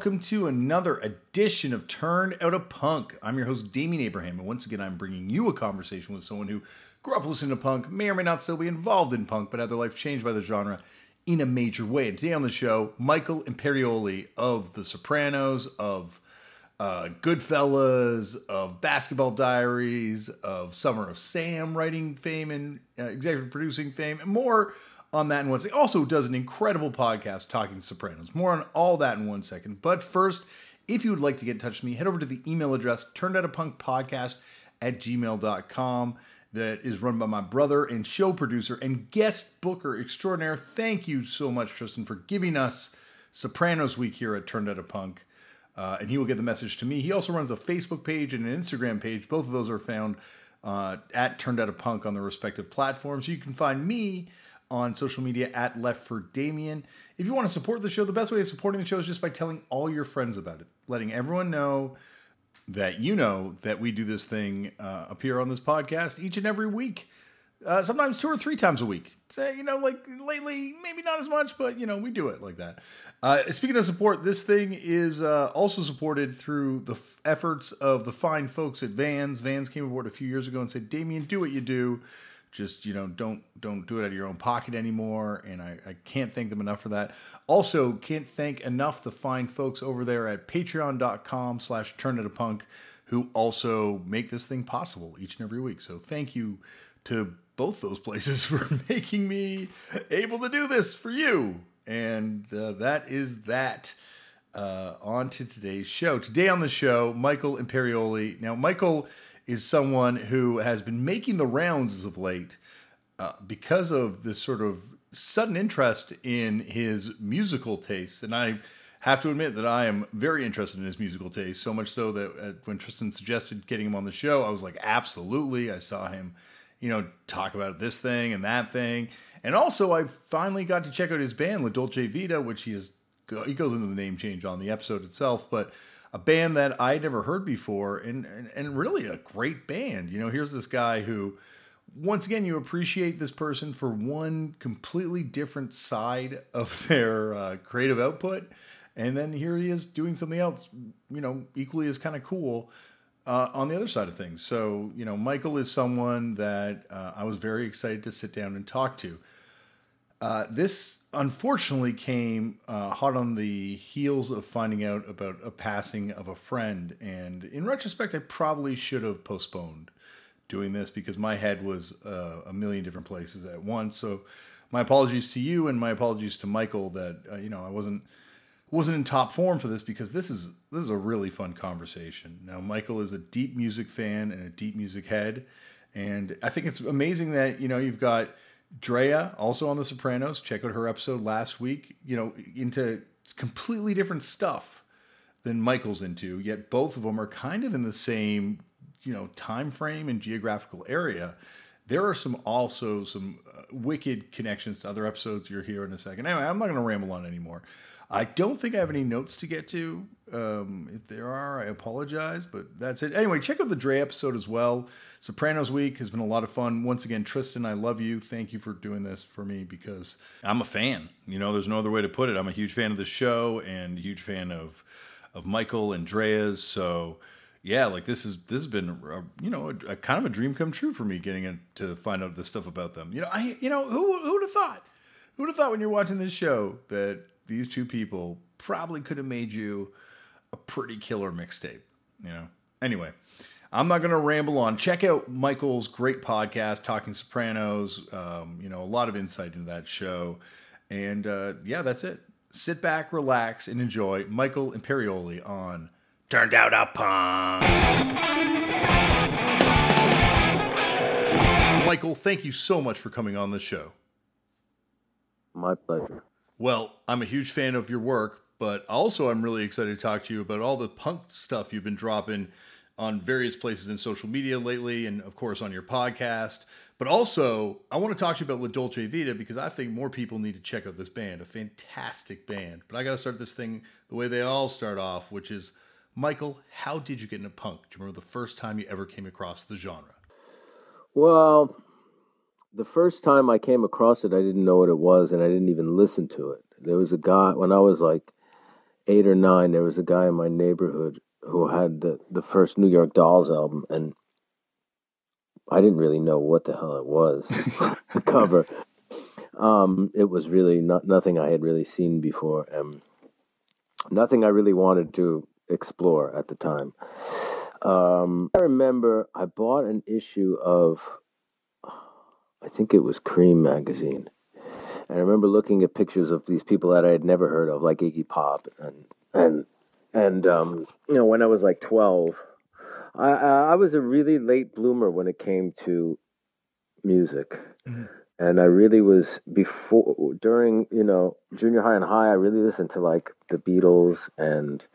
Welcome to another edition of Turned Out a Punk. I'm your host, Damian Abraham, and once again, I'm bringing you a conversation with someone who grew up listening to punk, may or may not still be involved in punk, but had their life changed by the genre in a major way. And today on the show, Michael Imperioli of The Sopranos, of uh, Goodfellas, of Basketball Diaries, of Summer of Sam writing fame and uh, executive producing fame, and more on that in one second. Also does an incredible podcast talking Sopranos. More on all that in one second. But first, if you would like to get in touch with me, head over to the email address turned out a punk podcast at gmail.com that is run by my brother and show producer and guest booker extraordinaire. Thank you so much, Tristan, for giving us Sopranos Week here at Turned Out a Punk. Uh, and he will get the message to me. He also runs a Facebook page and an Instagram page. Both of those are found uh, at Turned Out a Punk on the respective platforms. You can find me on social media at Left for Damian. If you want to support the show, the best way of supporting the show is just by telling all your friends about it, letting everyone know that you know that we do this thing uh, appear on this podcast each and every week. Uh, sometimes two or three times a week. You know, like lately, maybe not as much, but you know, we do it like that. Uh, speaking of support, this thing is uh, also supported through the f- efforts of the fine folks at Vans. Vans came aboard a few years ago and said, Damian, do what you do just you know don't don't do it out of your own pocket anymore and I, I can't thank them enough for that. Also can't thank enough the fine folks over there at patreon.com slash turn it a punk who also make this thing possible each and every week. So thank you to both those places for making me able to do this for you. And uh, that is that uh, on to today's show. Today on the show michael imperioli. Now michael is someone who has been making the rounds as of late uh, because of this sort of sudden interest in his musical tastes. And I have to admit that I am very interested in his musical taste, so much so that uh, when Tristan suggested getting him on the show, I was like, absolutely. I saw him, you know, talk about this thing and that thing. And also, I finally got to check out his band, La Dolce Vita, which he is, he goes into the name change on the episode itself, but a band that I never heard before, and, and, and really a great band. You know, here's this guy who, once again, you appreciate this person for one completely different side of their uh, creative output, and then here he is doing something else, you know, equally as kind of cool. Uh, on the other side of things. So, you know, Michael is someone that uh, I was very excited to sit down and talk to. Uh, this unfortunately came uh, hot on the heels of finding out about a passing of a friend. And in retrospect, I probably should have postponed doing this because my head was uh, a million different places at once. So my apologies to you and my apologies to Michael that uh, you know I wasn't wasn't in top form for this because this is this is a really fun conversation. Now Michael is a deep music fan and a deep music head, and I think it's amazing that you know you've got Drea, also on The Sopranos, check out her episode last week, you know, into completely different stuff than Michael's into, yet both of them are kind of in the same, you know, time frame and geographical area. There are some also some uh, wicked connections to other episodes you're here in a second. Anyway, I'm not going to ramble on anymore. I don't think I have any notes to get to. Um, if there are, I apologize, but that's it. Anyway, check out the Dre episode as well. Sopranos Week has been a lot of fun. Once again, Tristan, I love you. Thank you for doing this for me because I'm a fan. You know, there's no other way to put it. I'm a huge fan of the show and huge fan of of Michael and Drea's. So yeah, like this is this has been a, you know a, a kind of a dream come true for me getting to find out this stuff about them. You know, I you know who who would have thought? Who would have thought when you're watching this show that these two people probably could have made you a pretty killer mixtape, you know? Anyway, I'm not going to ramble on. Check out Michael's great podcast, Talking Sopranos. Um, you know, a lot of insight into that show. And uh, yeah, that's it. Sit back, relax, and enjoy Michael Imperioli on Turned Out a Punk. Michael, thank you so much for coming on the show. My pleasure. Well, I'm a huge fan of your work, but also I'm really excited to talk to you about all the punk stuff you've been dropping on various places in social media lately, and of course on your podcast. But also, I want to talk to you about La Dolce Vita because I think more people need to check out this band, a fantastic band. But I got to start this thing the way they all start off, which is Michael, how did you get into punk? Do you remember the first time you ever came across the genre? Well, the first time I came across it, I didn't know what it was, and I didn't even listen to it. There was a guy when I was like eight or nine, there was a guy in my neighborhood who had the, the first New York Dolls album, and I didn't really know what the hell it was. the cover, um, it was really not nothing I had really seen before, and nothing I really wanted to explore at the time. Um, I remember I bought an issue of, I think it was Creem magazine. And I remember looking at pictures of these people that I had never heard of, like Iggy Pop, and and and um, you know, when I was like twelve, I I was a really late bloomer when it came to music. Mm-hmm. And I really was before during, you know, junior high and high, I really listened to like the Beatles and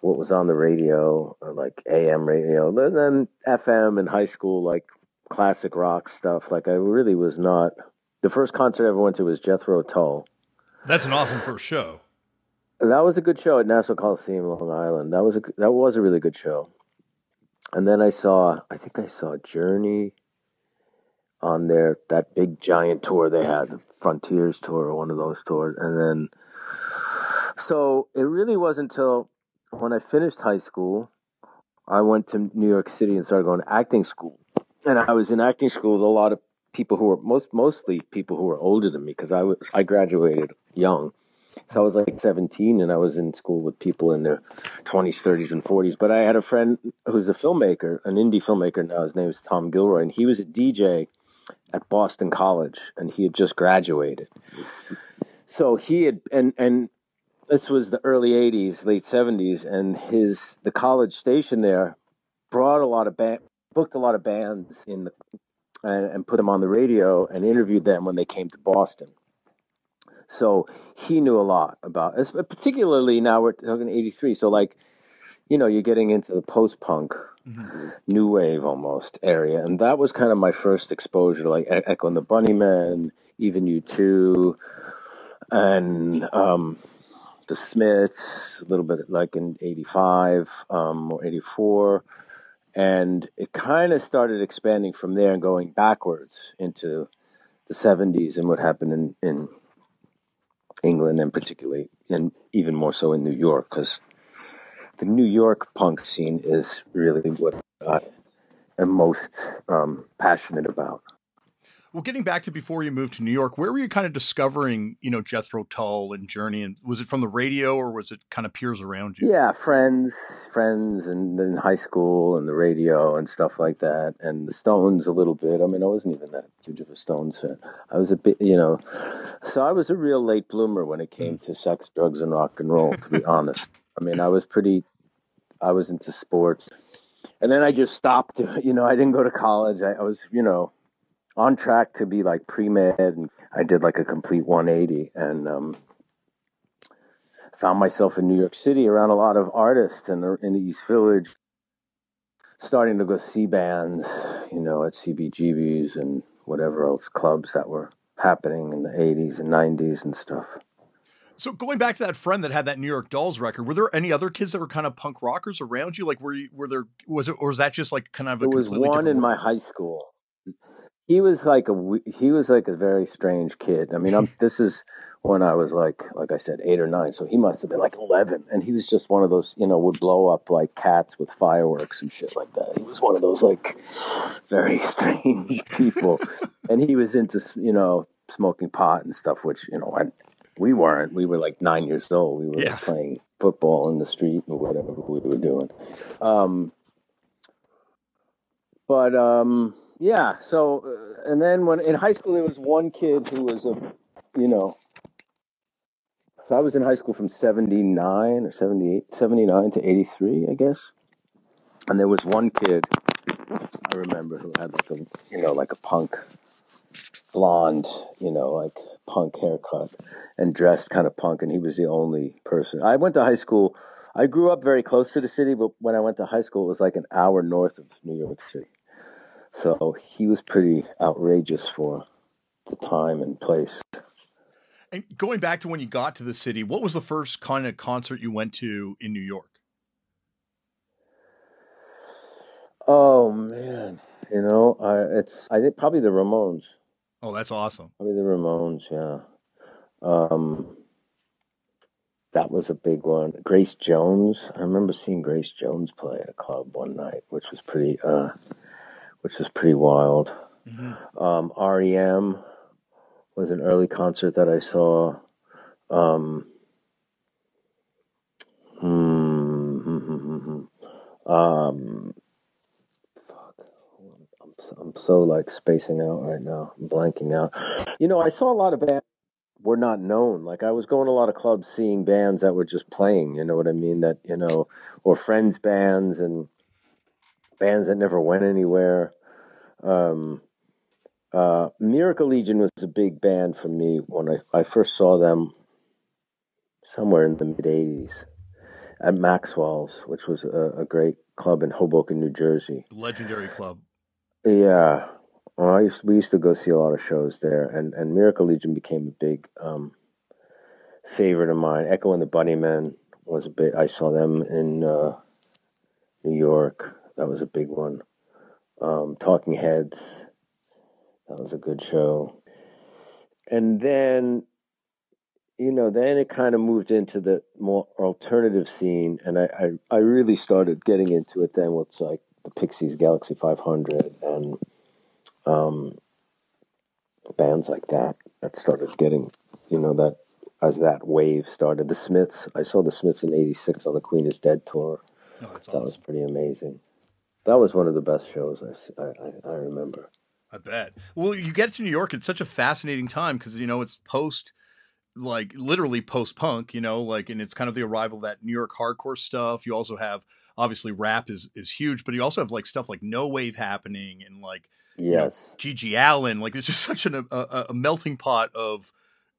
what was on the radio, like AM radio, and then FM in high school, like classic rock stuff. Like I really was not. The first concert I ever went to was Jethro Tull. That's an awesome first show. That was a good show at Nassau Coliseum, Long Island. That was a that was a really good show. And then I saw, I think I saw Journey on their that big giant tour they had, the Frontiers tour or one of those tours, and then so it really wasn't until when I finished high school, I went to New York City and started going to acting school. And I was in acting school with a lot of people who were most mostly people who were older than me because I was I graduated young. I was like 17 and I was in school with people in their 20s, 30s, and 40s. But I had a friend who's a filmmaker, an indie filmmaker now. His name is Tom Gilroy, and he was a DJ at Boston College, and he had just graduated. So he had, and and this was the early 80s late 70s and his the college station there brought a lot of band booked a lot of bands in the and, and put them on the radio and interviewed them when they came to boston so he knew a lot about particularly now we're talking 83 so like you know you're getting into the post-punk mm-hmm. new wave almost area and that was kind of my first exposure to like echo and the bunnymen even U2 and um the Smiths, a little bit like in 85 um, or 84. And it kind of started expanding from there and going backwards into the 70s and what happened in, in England and particularly, and even more so in New York, because the New York punk scene is really what I am most um, passionate about. Well, getting back to before you moved to New York, where were you kind of discovering, you know, Jethro Tull and Journey? And was it from the radio or was it kind of peers around you? Yeah, friends, friends, and in high school and the radio and stuff like that, and the Stones a little bit. I mean, I wasn't even that huge of a Stones fan. I was a bit, you know, so I was a real late bloomer when it came mm. to sex, drugs, and rock and roll. To be honest, I mean, I was pretty, I was into sports, and then I just stopped. You know, I didn't go to college. I, I was, you know on track to be like pre med, and I did like a complete 180, and um, found myself in New York City around a lot of artists in the, in the East Village, starting to go see bands, you know, at CBGBs and whatever else clubs that were happening in the 80s and 90s and stuff. So going back to that friend that had that New York Dolls record, were there any other kids that were kind of punk rockers around you? Like, were you, were there was it or was that just like kind of a it was one in my high school he was like a he was like a very strange kid. I mean, I'm, this is when I was like like I said eight or nine, so he must have been like eleven, and he was just one of those you know would blow up like cats with fireworks and shit like that. He was one of those like very strange people, and he was into you know smoking pot and stuff, which you know I, we weren't. We were like nine years old. We were yeah. playing football in the street or whatever we were doing. Um, but um yeah. So, uh, and then when in high school, there was one kid who was a, you know, so I was in high school from 79 or 78, 79 to 83, I guess. And there was one kid I remember who had like a, you know, like a punk blonde, you know, like punk haircut and dressed kind of punk. And he was the only person. I went to high school. I grew up very close to the city, but when I went to high school, it was like an hour north of New York City. So he was pretty outrageous for the time and place. And going back to when you got to the city, what was the first kind of concert you went to in New York? Oh man, you know, I, it's I think probably the Ramones. Oh, that's awesome. Probably the Ramones, yeah. Um, that was a big one. Grace Jones. I remember seeing Grace Jones play at a club one night, which was pretty, uh, which was pretty wild. Mm-hmm. Um, REM was an early concert that I saw. Um, mm-hmm, um, fuck. I'm so, I'm so like spacing out right now. I'm blanking out. You know, I saw a lot of bands were not known. Like I was going to a lot of clubs seeing bands that were just playing, you know what I mean? That, you know, or friends bands and bands that never went anywhere. Um, uh, Miracle Legion was a big band for me when I, I first saw them somewhere in the mid 80s at Maxwell's, which was a, a, great club in Hoboken, New Jersey. Legendary club. Yeah. Well, I used, we used to go see a lot of shows there, and, and Miracle Legion became a big um, favorite of mine. Echo and the Bunnymen was a bit. I saw them in uh, New York. That was a big one. Um, Talking Heads. That was a good show. And then you know, then it kind of moved into the more alternative scene, and I, I, I really started getting into it then with like the Pixies, Galaxie 500, and um, bands like that that started getting, you know, that as that wave started. The Smiths, I saw the Smiths in '86 on the Queen is Dead tour. Oh, that awesome. was pretty amazing. That was one of the best shows I, I, I remember. I bet. Well, you get to New York, it's such a fascinating time because, you know, it's post like literally post punk, you know, like and it's kind of the arrival of that New York hardcore stuff. You also have obviously rap is is huge, but you also have like stuff like no wave happening and like yes, you know, GG Allin. Like it's just such an, a, a melting pot of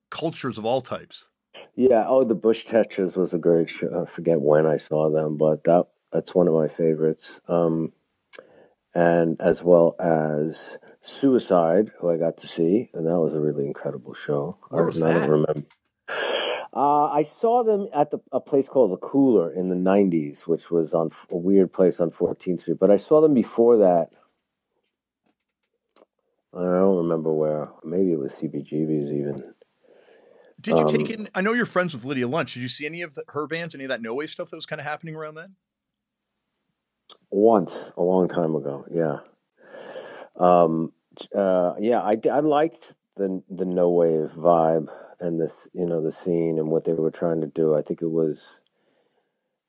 cultures of all types. Yeah. Oh, the Bush Tetras was a great show. I forget when I saw them, but that that's one of my favorites. Um, and as well as Suicide, who I got to see, and that was a really incredible show. Where was I, that? I don't remember. Uh, I saw them at the, a place called the Cooler in the '90s, which was on a weird place on 14th Street. But I saw them before that. I don't remember where. Maybe it was CBGB's even. Did you um, take in? I know you're friends with Lydia Lunch. Did you see any of the, her bands, any of that No Wave stuff that was kind of happening around then? Once, a long time ago, yeah. Um, uh, yeah, I, I liked the the no wave vibe and this you know the scene and what they were trying to do. I think it was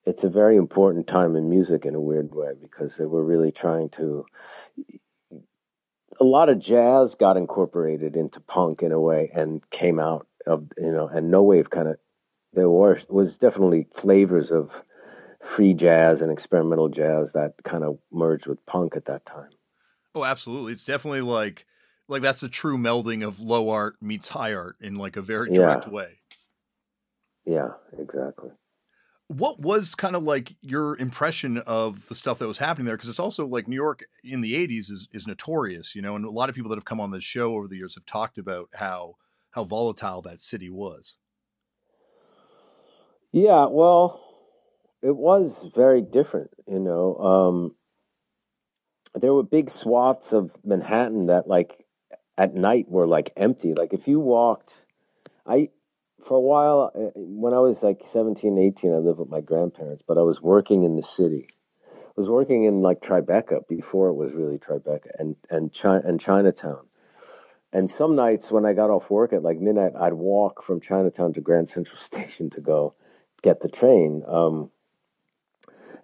it's a very important time in music in a weird way because they were really trying to a lot of jazz got incorporated into punk in a way and came out of you know and no wave kind of there were was definitely flavors of free jazz and experimental jazz that kind of merged with punk at that time Oh, absolutely. It's definitely like like that's the true melding of low art meets high art in like a very direct yeah. way. Yeah, exactly. What was kind of like your impression of the stuff that was happening there? Because it's also like New York in the '80s is is notorious, you know, and a lot of people that have come on this show over the years have talked about how how volatile that city was. Yeah, well, it was very different, you know. Um, there were big swaths of Manhattan that like at night were like empty. Like if you walked, I for a while uh, when I was like 17, 18, I lived with my grandparents, but I was working in the city. I was working in like Tribeca before it was really Tribeca and and and Chinatown. And some nights when I got off work at like midnight, I'd walk from Chinatown to Grand Central Station to go get the train. Um,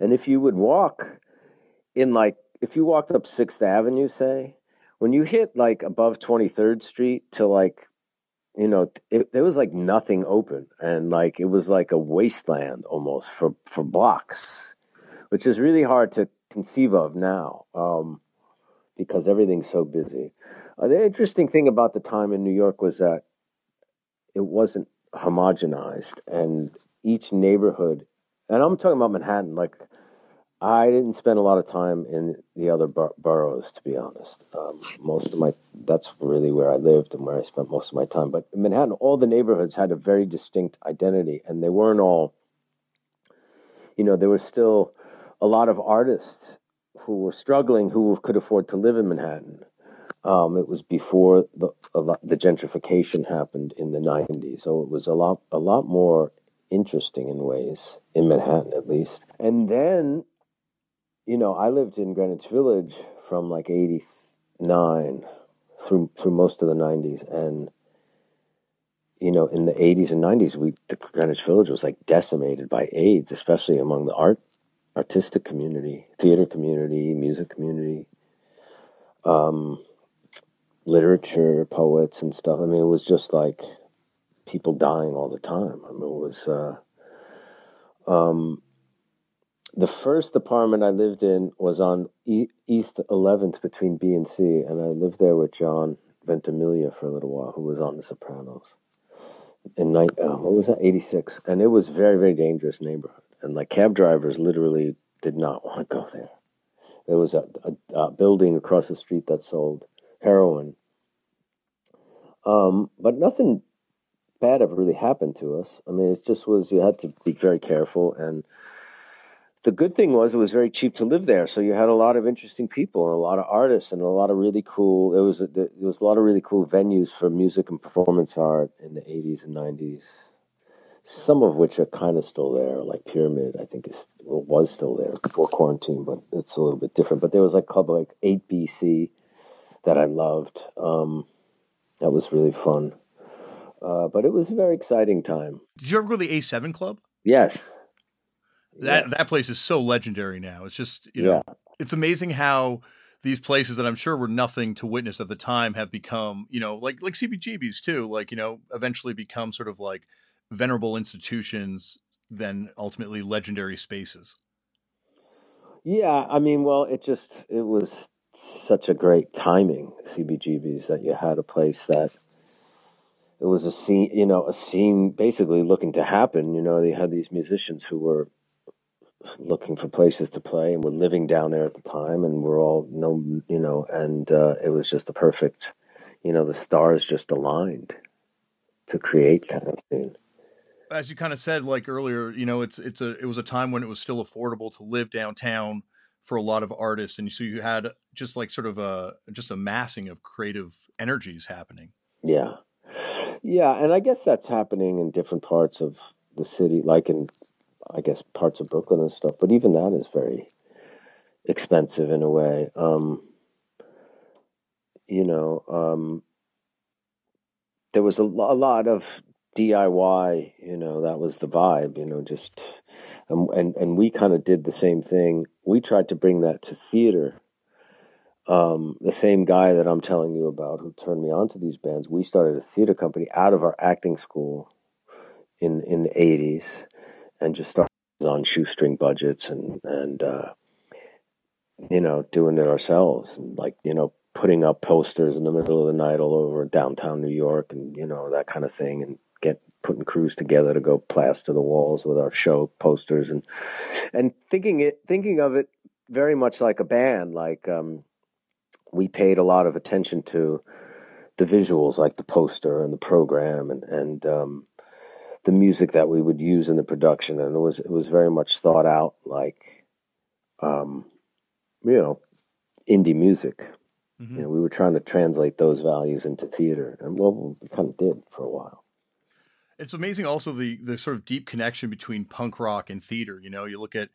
and if you would walk in like if you walked up Sixth Avenue, say, when you hit like above 23rd Street to like, you know, it, there was like nothing open and like it was like a wasteland almost for, for blocks, which is really hard to conceive of now um, because everything's so busy. Uh, the interesting thing about the time in New York was that it wasn't homogenized and each neighborhood, and I'm talking about Manhattan, like I didn't spend a lot of time in the other bor- boroughs, to be honest. Um, most of my that's really where I lived and where I spent most of my time. But in Manhattan, all the neighborhoods had a very distinct identity, and they weren't all. You know, there was still a lot of artists who were struggling who could afford to live in Manhattan. Um, it was before the lot, the gentrification happened in the '90s, so it was a lot a lot more interesting in ways in Manhattan, at least. And then, you know, I lived in Greenwich Village from like '89 through through most of the '90s, and you know, in the '80s and '90s, we the Greenwich Village was like decimated by AIDS, especially among the art artistic community, theater community, music community. Um, literature, poets, and stuff. I mean, it was just like people dying all the time. I mean, it was. Uh, um, the first apartment I lived in was on e- East 11th between B and C, and I lived there with John Ventimiglia for a little while, who was on The Sopranos. In night, uh, what was that? 86, and it was very, very dangerous neighborhood, and like cab drivers literally did not want to go there. There was a, a, a building across the street that sold heroin. Um, but nothing bad ever really happened to us. I mean, it just was you had to be very careful. And the good thing was it was very cheap to live there, so you had a lot of interesting people and a lot of artists and a lot of really cool. It was a, there was a lot of really cool venues for music and performance art in the '80s and '90s. Some of which are kind of still there, like Pyramid. I think is was still there before quarantine, but it's a little bit different. But there was like club like 8BC that I loved. Um, that was really fun. Uh, but it was a very exciting time. Did you ever go to the A7 Club? Yes. That yes. that place is so legendary now. It's just you know, yeah. it's amazing how these places that I'm sure were nothing to witness at the time have become, you know, like like CBGBs too, like you know, eventually become sort of like venerable institutions, then ultimately legendary spaces. Yeah, I mean, well, it just it was such a great timing, CBGBs, that you had a place that it was a scene, you know, a scene basically looking to happen. You know, they had these musicians who were looking for places to play and were living down there at the time, and we're all no, you know, and uh, it was just a perfect, you know, the stars just aligned to create kind of scene. As you kind of said, like earlier, you know, it's it's a it was a time when it was still affordable to live downtown for a lot of artists, and so you had just like sort of a just a massing of creative energies happening. Yeah, yeah, and I guess that's happening in different parts of the city, like in, I guess, parts of Brooklyn and stuff. But even that is very expensive in a way. Um, you know, um, there was a, a lot of DIY. You know, that was the vibe. You know, just and and, and we kind of did the same thing. We tried to bring that to theater um, the same guy that I'm telling you about who turned me on to these bands, we started a theater company out of our acting school in in the 80s and just started on shoestring budgets and and uh, you know doing it ourselves and like you know putting up posters in the middle of the night all over downtown New York and you know that kind of thing and get putting crews together to go plaster the walls with our show posters and and thinking it thinking of it very much like a band like um, we paid a lot of attention to the visuals, like the poster and the program, and and um, the music that we would use in the production, and it was it was very much thought out, like um, you know, indie music. Mm-hmm. You know, we were trying to translate those values into theater, and well, we kind of did for a while. It's amazing, also the the sort of deep connection between punk rock and theater. You know, you look at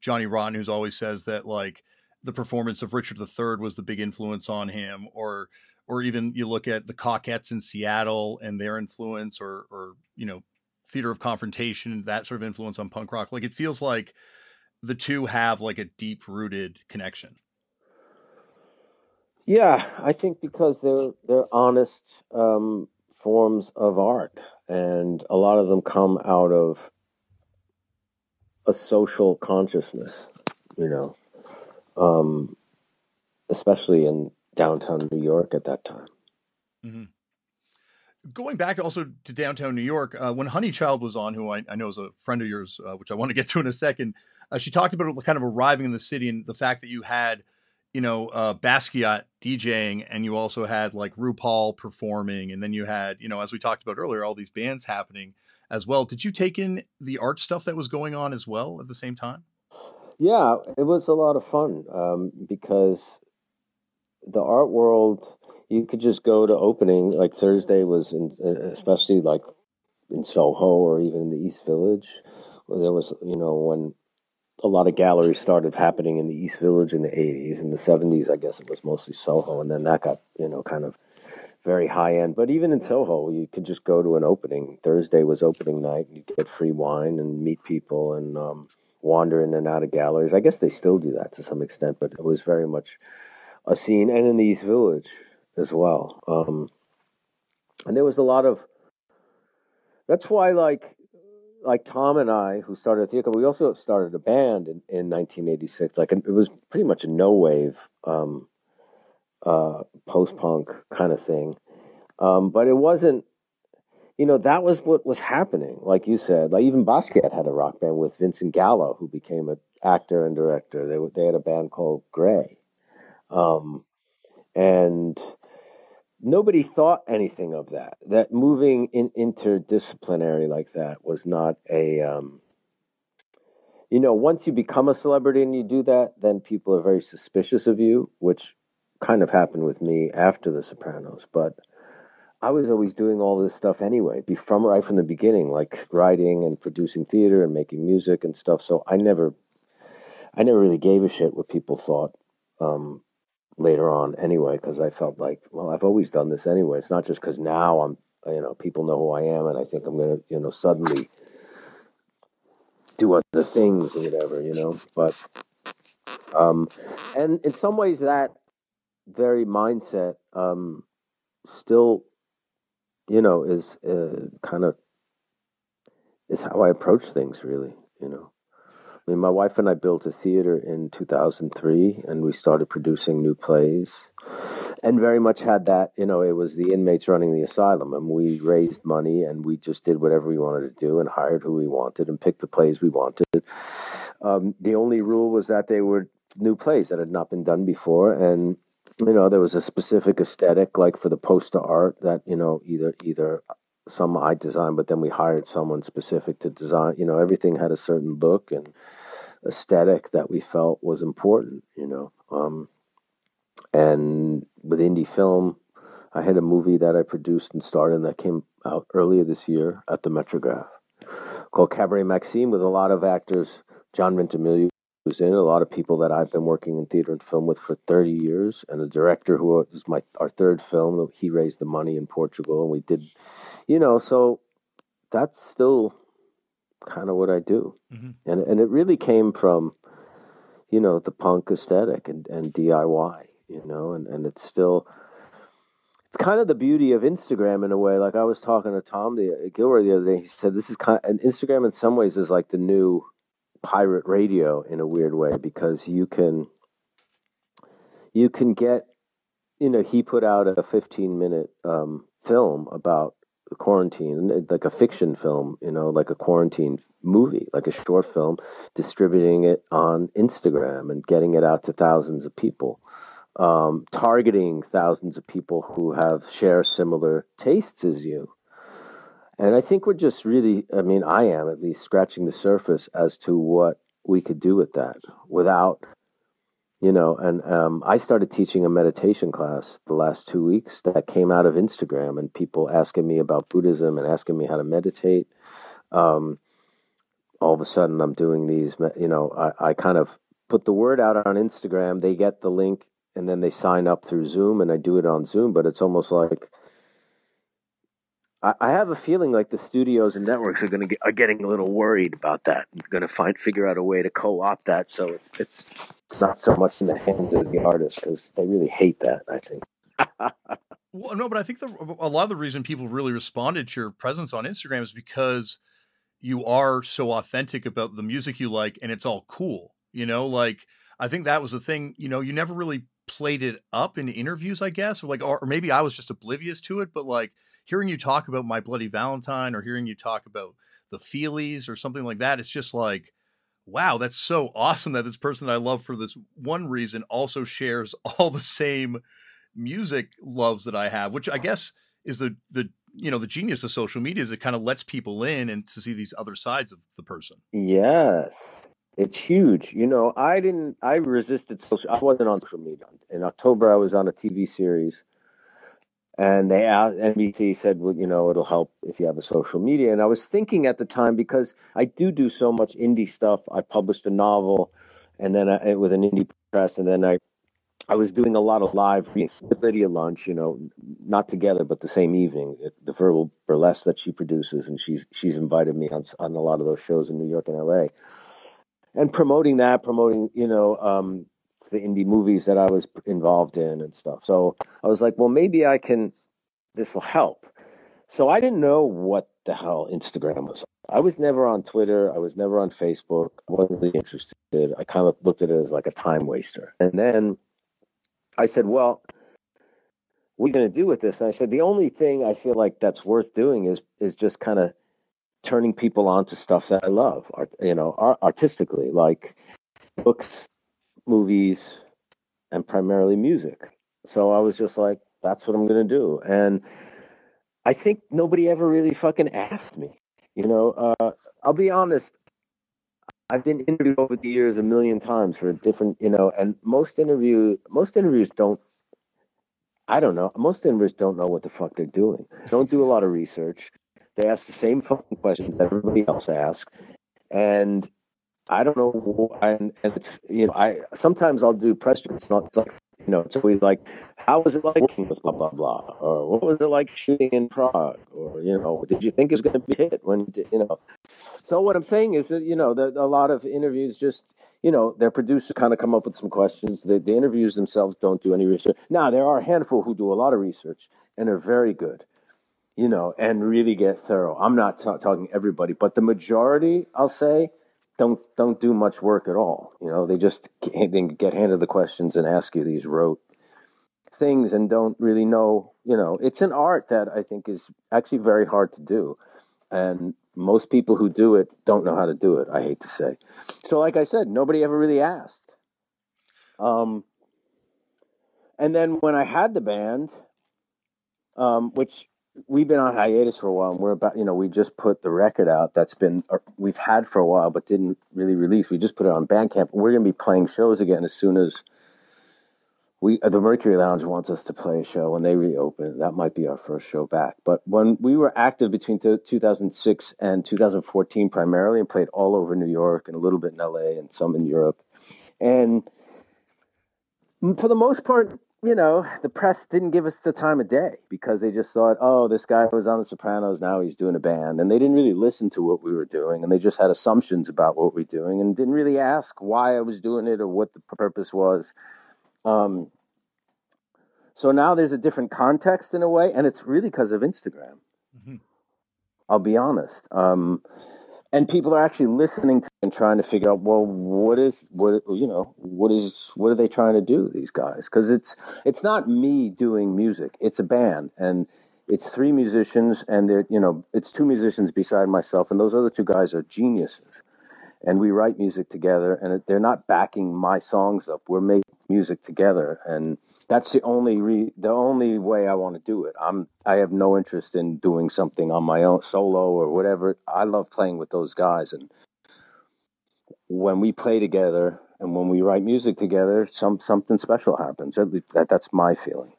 Johnny Rotten, who's always says that like the performance of Richard III was the big influence on him, or or even you look at the Cockettes in Seattle and their influence, or or you know, Theater of Confrontation, that sort of influence on punk rock. Like it feels like the two have like a deep rooted connection. Yeah, I think because they're they're honest um, forms of art, and a lot of them come out of a social consciousness. You know, um, especially in downtown New York at that time. Mm-hmm. Going back also to downtown New York, uh, when Honeychild was on, who I, I, know is a friend of yours, uh, which I want to get to in a second, uh, she talked about kind of arriving in the city and the fact that you had, you know, uh, Basquiat DJing, and you also had like RuPaul performing, and then you had, you know, as we talked about earlier, all these bands happening as well. Did you take in the art stuff that was going on as well at the same time? Yeah, it was a lot of fun um, because the art world, you could just go to opening. Like Thursday was, in, especially like in Soho or even in the East Village. Where there was, you know, when a lot of galleries started happening in the East Village in the 80s. In the 70s, I guess it was mostly Soho. And then that got, you know, kind of very high end. But even in Soho, you could just go to an opening. Thursday was opening night. And you get free wine and meet people and um, wander in and out of galleries. I guess they still do that to some extent, but it was very much a scene. And in the East Village as well. Um, and there was a lot of. That's why, like, like Tom and I, who started a theater, we also started a band in, in 1986. Like, it was pretty much a no wave um, uh, post punk kind of thing. Um, but it wasn't, you know, that was what was happening. Like you said, like even Basquiat had a rock band with Vincent Gallo, who became an actor and director. They they had a band called Gray, um, and nobody thought anything of that. That moving in interdisciplinary like that was not a. Um, you know, once you become a celebrity and you do that, then people are very suspicious of you, which kind of happened with me after The Sopranos. But I was always doing all this stuff anyway, from right from the beginning, like writing and producing theater and making music and stuff. So I never, I never really gave a shit what people thought. Um, later on anyway because I felt like, well, I've always done this anyway. It's not just because now I'm, you know, people know who I am, and I think I'm gonna, you know, suddenly do other things or whatever, you know. But, um, and in some ways, that very mindset um, still, you know, is uh, kind of is how I approach things. Really, you know. I mean, my wife and I built a theater in 2003, and we started producing new plays, and very much had that. You know, it was the inmates running the asylum, and we raised money, and we just did whatever we wanted to do, and hired who we wanted, and picked the plays we wanted. Um, the only rule was that they were new plays that had not been done before, and you know, there was a specific aesthetic, like for the poster art, that you know, either either some I designed, but then we hired someone specific to design. You know, everything had a certain look and aesthetic that we felt was important. You know, um, and with indie film, I had a movie that I produced and starred in that came out earlier this year at the Metrograph called Cabaret Maxime with a lot of actors. John Ventimiglia was in it, a lot of people that I've been working in theater and film with for 30 years, and a director who was my our third film. He raised the money in Portugal, and we did you know, so that's still kind of what I do. Mm-hmm. And and it really came from, you know, the punk aesthetic and, and DIY, you know, and, and it's still it's kind of the beauty of Instagram in a way. Like I was talking to Tom the Gilroy the other day, he said this is kind of, and Instagram in some ways is like the new pirate radio in a weird way because you can you can get you know he put out a 15 minute um, film about quarantine, like a fiction film, you know, like a quarantine movie, like a short film, distributing it on Instagram and getting it out to thousands of people, um, targeting thousands of people who have share similar tastes as you. And I think we're just really, I mean, I am at least scratching the surface as to what we could do with that without you know and um, i started teaching a meditation class the last two weeks that came out of instagram and people asking me about buddhism and asking me how to meditate. Um, all of a sudden i'm doing these you know I, I kind of put the word out on instagram they get the link and then they sign up through zoom and i do it on zoom but it's almost like I, have a feeling like the studios and networks are going to get are getting a little worried about that. Going to find figure out a way to co-opt that so it's it's not so much in the hands of the artists because they really hate that. I think. well, no, but I think the, a lot of the reason people really responded to your presence on Instagram is because you are so authentic about the music you like, and it's all cool. You know, like I think that was the thing. You know, you never really played it up in interviews, I guess, or like, or, or maybe I was just oblivious to it, but like hearing you talk about My Bloody Valentine or hearing you talk about the Feelies or something like that, it's just like, wow, that's so awesome that this person that I love for this one reason also shares all the same music loves that I have, which I guess is the the you know the genius of social media is it kind of lets people in and to see these other sides of the person. Yes. It's huge. You know, I didn't I resisted social I wasn't on social media. In October I was on a TV series and they asked NBC said, well, you know, it'll help if you have a social media. And I was thinking at the time because I do do so much indie stuff. I published a novel, and then I, with an indie press, and then I I was doing a lot of live Lydia Lunch, you know, not together, but the same evening, the verbal burlesque that she produces, and she's she's invited me on on a lot of those shows in New York and L.A. And promoting that, promoting you know um, the indie movies that I was involved in and stuff. So I was like, well, maybe I can. This will help. So I didn't know what the hell Instagram was. I was never on Twitter. I was never on Facebook. I wasn't really interested. I kind of looked at it as like a time waster. And then I said, well, what are you going to do with this? And I said, the only thing I feel like that's worth doing is is just kind of turning people on to stuff that I love, you know, art, artistically, like books, movies, and primarily music. So I was just like, that's what I'm going to do. And I think nobody ever really fucking asked me. You know, uh, I'll be honest. I've been interviewed over the years a million times for different, you know, and most interview most interviews don't. I don't know. Most interviewers don't know what the fuck they're doing. Don't do a lot of research. They ask the same fucking questions everybody else asks, and I don't know. And, and it's you know, I sometimes I'll do press. It's not like you know, it's always like, how was it like working with blah blah blah, or what was it like shooting in Prague, or you know, did you think it was going to be hit when you know? So what I'm saying is that you know, that a lot of interviews just you know, their producers kind of come up with some questions. The, the interviews themselves don't do any research. Now there are a handful who do a lot of research and are very good, you know, and really get thorough. I'm not t- talking everybody, but the majority, I'll say, don't don't do much work at all. You know, they just they get handed the questions and ask you these rote things and don't really know. You know, it's an art that I think is actually very hard to do, and most people who do it don't know how to do it. I hate to say. So, like I said, nobody ever really asked. Um, and then when I had the band, um, which we've been on hiatus for a while and we're about you know we just put the record out that's been uh, we've had for a while but didn't really release. We just put it on bandcamp. We're going to be playing shows again as soon as we uh, the mercury lounge wants us to play a show when they reopen. That might be our first show back. But when we were active between 2006 and 2014 primarily and played all over new york and a little bit in la and some in europe. And for the most part you know, the press didn't give us the time of day because they just thought, oh, this guy was on The Sopranos, now he's doing a band. And they didn't really listen to what we were doing and they just had assumptions about what we are doing and didn't really ask why I was doing it or what the purpose was. Um, so now there's a different context in a way, and it's really because of Instagram. Mm-hmm. I'll be honest. Um, and people are actually listening and trying to figure out well what is what you know what is what are they trying to do these guys? Because it's it's not me doing music it's a band and it's three musicians and they're you know it's two musicians beside myself and those other two guys are geniuses and we write music together and they're not backing my songs up we're making music together and that's the only re- the only way I want to do it. I'm I have no interest in doing something on my own solo or whatever. I love playing with those guys and when we play together and when we write music together, some something special happens. That, that's my feeling.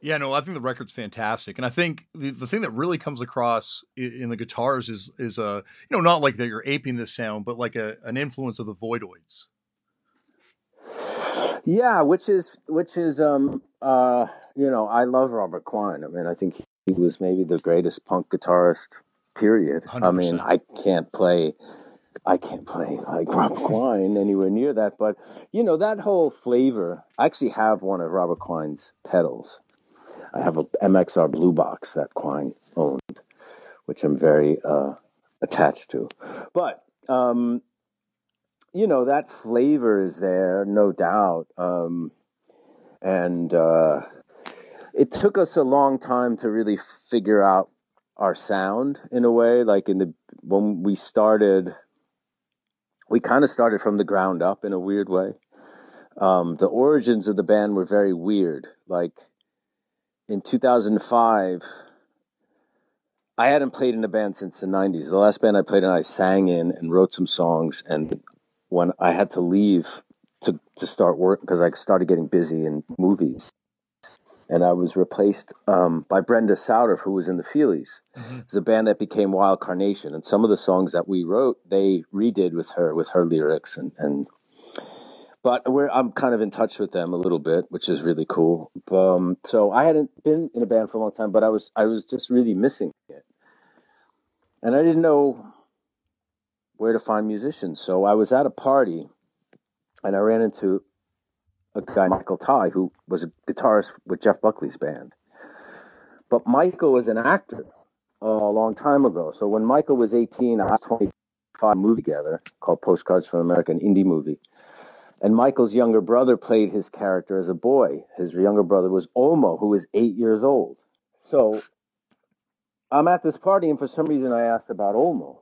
Yeah, no, I think the record's fantastic, and I think the, the thing that really comes across in, in the guitars is is a uh, you know not like that you're aping this sound, but like a, an influence of the Voidoids. Yeah, which is which is um uh you know I love Robert Quine. I mean I think he was maybe the greatest punk guitarist. Period. 100%. I mean I can't play. I can't play like Robert Quine anywhere near that, but you know that whole flavor. I actually have one of Robert Quine's pedals. I have a MXR Blue Box that Quine owned, which I'm very uh, attached to. But um, you know that flavor is there, no doubt. Um, and uh, it took us a long time to really figure out our sound in a way. Like in the when we started, we kind of started from the ground up in a weird way. Um, the origins of the band were very weird. Like in 2005, I hadn't played in a band since the 90s. The last band I played in, I sang in and wrote some songs and when I had to leave to to start work because I started getting busy in movies. and I was replaced um, by Brenda Sauter, who was in the Feelies. Mm-hmm. It's a band that became Wild Carnation, and some of the songs that we wrote, they redid with her, with her lyrics, and and. But I'm kind of in touch with them a little bit, which is really cool. Um, so I hadn't been in a band for a long time, but I was I was just really missing it, and I didn't know where to find musicians. So I was at a party, and I ran into a guy, Michael Tighe, who was a guitarist with Jeff Buckley's band. But Michael was an actor uh, a long time ago. So when Michael was 18, I was 25, movie together called Postcards from America, an indie movie. And Michael's younger brother played his character as a boy. His younger brother was Olmo, who was eight years old. So I'm at this party, and for some reason I asked about Olmo.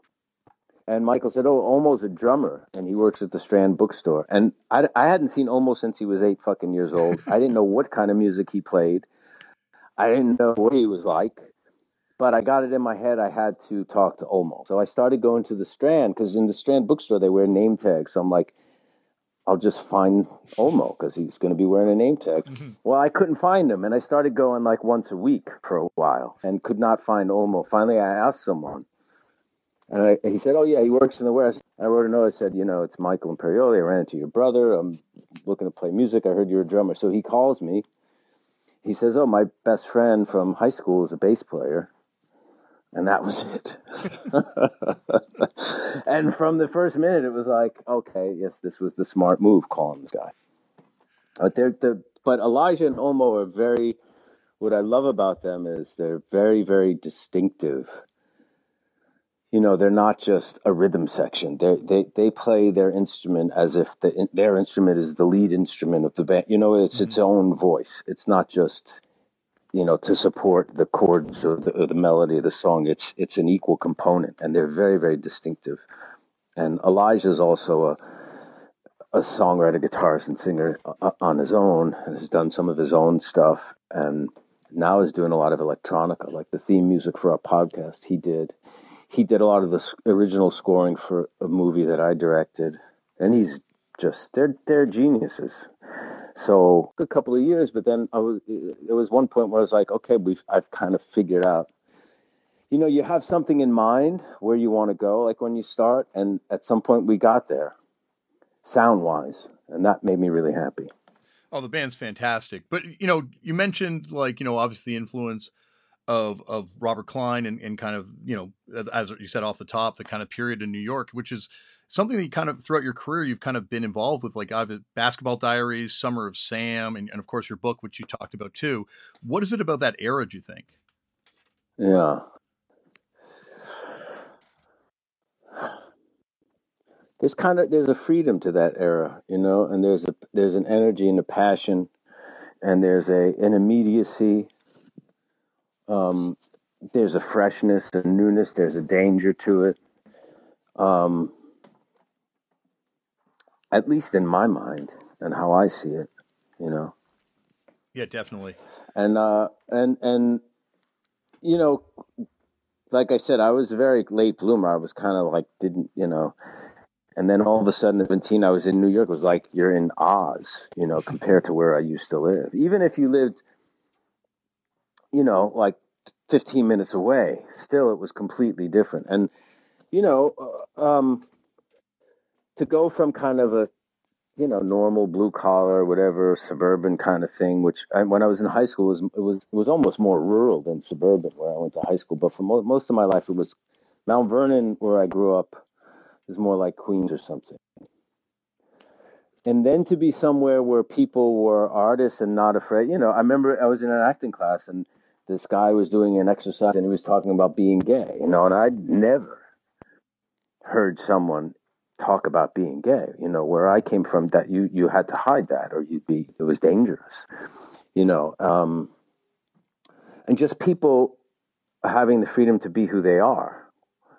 And Michael said, "Oh, Olmo's a drummer, and he works at the Strand bookstore." And I, I hadn't seen Olmo since he was eight fucking years old. I didn't know what kind of music he played. I didn't know what he was like, but I got it in my head I had to talk to Olmo. So I started going to the Strand because in the Strand bookstore they wear name tags. So I'm like, I'll just find Olmo because he's going to be wearing a name tag. Mm-hmm. Well, I couldn't find him, and I started going like once a week for a while and could not find Olmo. Finally, I asked someone and I, he said, "Oh yeah, he works in the West." I wrote a note. I said, "You know, it's Michael Imperioli. I ran into your brother. I'm looking to play music. I heard you're a drummer." So he calls me. He says, "Oh, my best friend from high school is a bass player," and that was it. and from the first minute, it was like, "Okay, yes, this was the smart move, calling this guy." But they're the but Elijah and Olmo are very. What I love about them is they're very, very distinctive you know they're not just a rhythm section they they they play their instrument as if the, their instrument is the lead instrument of the band you know it's mm-hmm. its own voice it's not just you know to support the chords or the, or the, melody of the song. It's it's an equal component and they're very very distinctive. And elijah is also a a songwriter guitarist and singer uh, on his own and has done some of his own stuff and now is doing a lot of electronica. Like the theme music for our podcast he did. He did a lot of the original scoring for a movie that I directed, and he's just they're they're geniuses. So a couple of years, but then I was there was one point where I was like, okay, we've I've kind of figured out. You know, you have something in mind where you want to go, like when you start, and at some point we got there, sound wise, and that made me really happy. Oh, the band's fantastic. But you know, you mentioned like you know, obviously the influence of of Robert Quine and, and kind of you know as you said off the top the kind of period in New York which is something that you kind of throughout your career you've kind of been involved with like I've basketball diaries summer of Sam and, and of course your book which you talked about too what is it about that era do you think yeah there's kind of there's a freedom to that era you know and there's a there's an energy and a passion and there's a an immediacy um, there's a freshness, a newness. There's a danger to it. Um, at least in my mind and how I see it, you know. Yeah, definitely. And uh, and and you know, like I said, I was a very late bloomer. I was kind of like didn't you know, and then all of a sudden at 17 I was in New York. It was like you're in Oz, you know, compared to where I used to live. Even if you lived you know, like 15 minutes away, still it was completely different. And, you know, uh, um, to go from kind of a, you know, normal blue collar, whatever, suburban kind of thing, which I, when I was in high school, was, it was, it was almost more rural than suburban where I went to high school. But for mo- most of my life, it was Mount Vernon, where I grew up, is more like Queens or something and then to be somewhere where people were artists and not afraid you know i remember i was in an acting class and this guy was doing an exercise and he was talking about being gay you know and i'd never heard someone talk about being gay you know where i came from that you you had to hide that or you'd be it was dangerous you know um and just people having the freedom to be who they are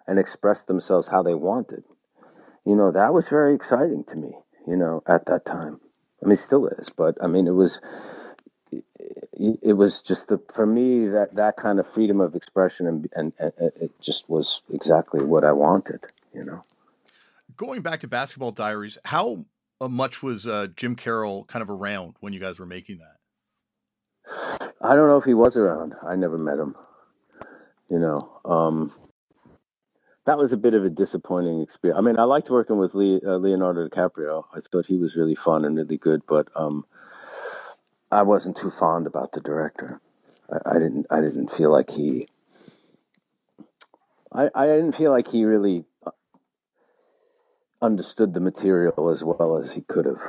and express themselves how they wanted you know that was very exciting to me you know, at that time. I mean, it still is, but I mean, it was, it was just the, for me, that, that kind of freedom of expression and, and, and it just was exactly what I wanted, you know. Going back to basketball diaries, how much was uh, Jim Carroll kind of around when you guys were making that? I don't know if he was around. I never met him. You know, um, that was a bit of a disappointing experience. I mean, I liked working with Le- uh, Leonardo DiCaprio. I thought he was really fun and really good, but um, I wasn't too fond about the director. I, I, didn't. I didn't feel like he. I, I didn't feel like he really uh, understood the material as well as he could have.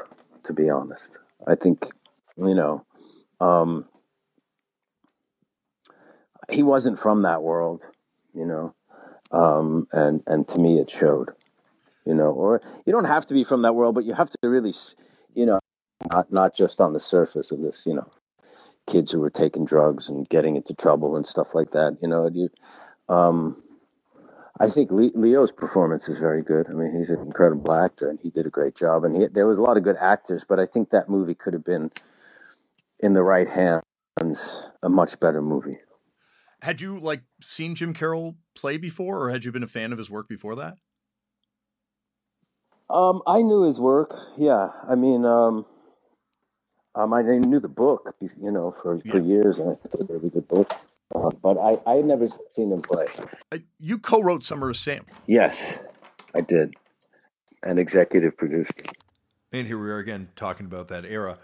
To be honest, I think you know, um, he wasn't from that world. You know, um, and and to me it showed you know or you don't have to be from that world but you have to really you know not not just on the surface of this you know kids who were taking drugs and getting into trouble and stuff like that you know you um, I think Leo's performance is very good. I mean, he's an incredible actor, and he did a great job. And he, there was a lot of good actors, but I think that movie could have been in the right hands a much better movie had you like seen Jim Carroll play before, or had you been a fan of his work before that? Um, I knew his work. Yeah, I mean, um, um, I knew the book, you know, for yeah. for years, and I thought it was a really good book. Uh, but I I had never seen him play. You co-wrote Summer of Sam. Yes, I did, and executive produced. And here we are again talking about that era.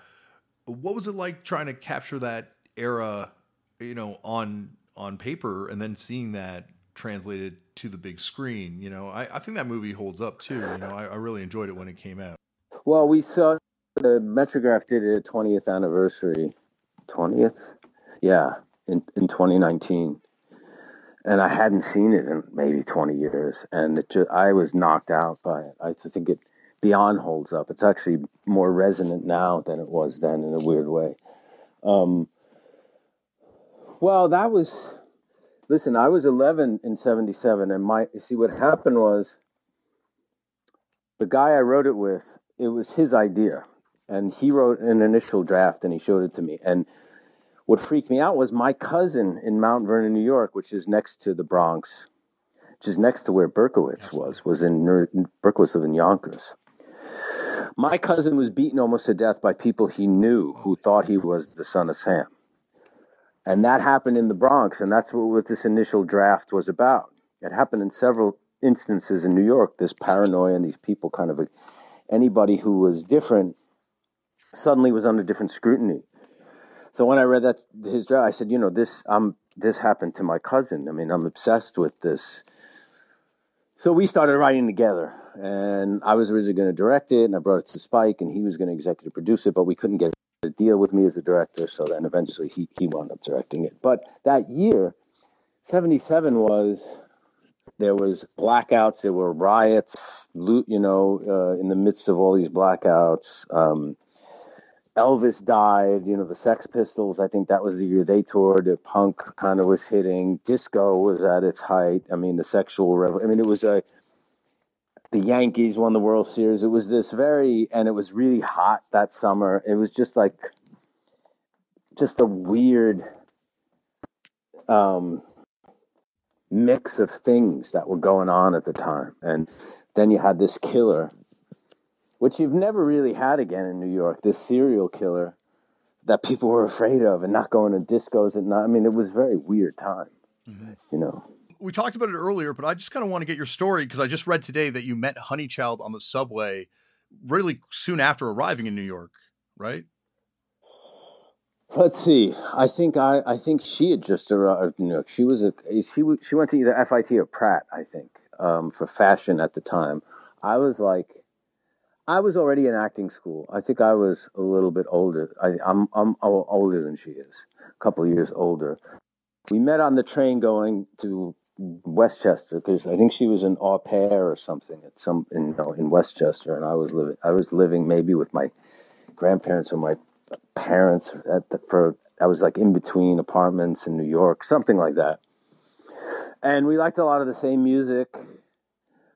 What was it like trying to capture that era, you know, on on paper and then seeing that translated to the big screen, you know, I, I think that movie holds up too. You know, I, I really enjoyed it when it came out. Well, we saw the Metrograph did a 20th anniversary. 20th? Yeah, in, in 2019. And I hadn't seen it in maybe 20 years. And it just, I was knocked out by it. I think it beyond holds up. It's actually more resonant now than it was then in a weird way. Um, well, that was. Listen, I was 11 in 77, and my. See, what happened was the guy I wrote it with, it was his idea. And he wrote an initial draft and he showed it to me. And what freaked me out was my cousin in Mount Vernon, New York, which is next to the Bronx, which is next to where Berkowitz was, was in Berkowitz lived in Yonkers. My cousin was beaten almost to death by people he knew who thought he was the son of Sam. And that happened in the Bronx, and that's what, what this initial draft was about. It happened in several instances in New York. This paranoia and these people kind of anybody who was different suddenly was under different scrutiny. So when I read that his draft, I said, you know, this I'm this happened to my cousin. I mean, I'm obsessed with this. So we started writing together, and I was originally going to direct it, and I brought it to Spike, and he was going to executive produce it, but we couldn't get a deal with me as a director. So then eventually he, he wound up directing it. But that year, 77 was, there was blackouts, there were riots, loot, you know, uh, in the midst of all these blackouts. Um, Elvis died, you know, the Sex Pistols, I think that was the year they toured. Punk kind of was hitting. Disco was at its height. I mean, the sexual revolution. I mean, it was a, the Yankees won the World Series. It was this very, and it was really hot that summer. It was just like, just a weird um, mix of things that were going on at the time. And then you had this killer, which you've never really had again in New York, this serial killer that people were afraid of and not going to discos and not, I mean, it was a very weird time, mm-hmm. you know we talked about it earlier, but I just kind of want to get your story because I just read today that you met Honeychild on the subway really soon after arriving in New York, right? Let's see. I think I, I think she had just arrived in New York. She was a she she went to either FIT or Pratt, I think, um, for fashion at the time. I was like, I was already in acting school. I think I was a little bit older. I, I'm I'm older than she is, a couple of years older. We met on the train going to Westchester because I think she was an au pair or something at some in you know, in Westchester, and I was living I was living maybe with my grandparents or my parents at the for I was like in between apartments in New York, something like that. And we liked a lot of the same music.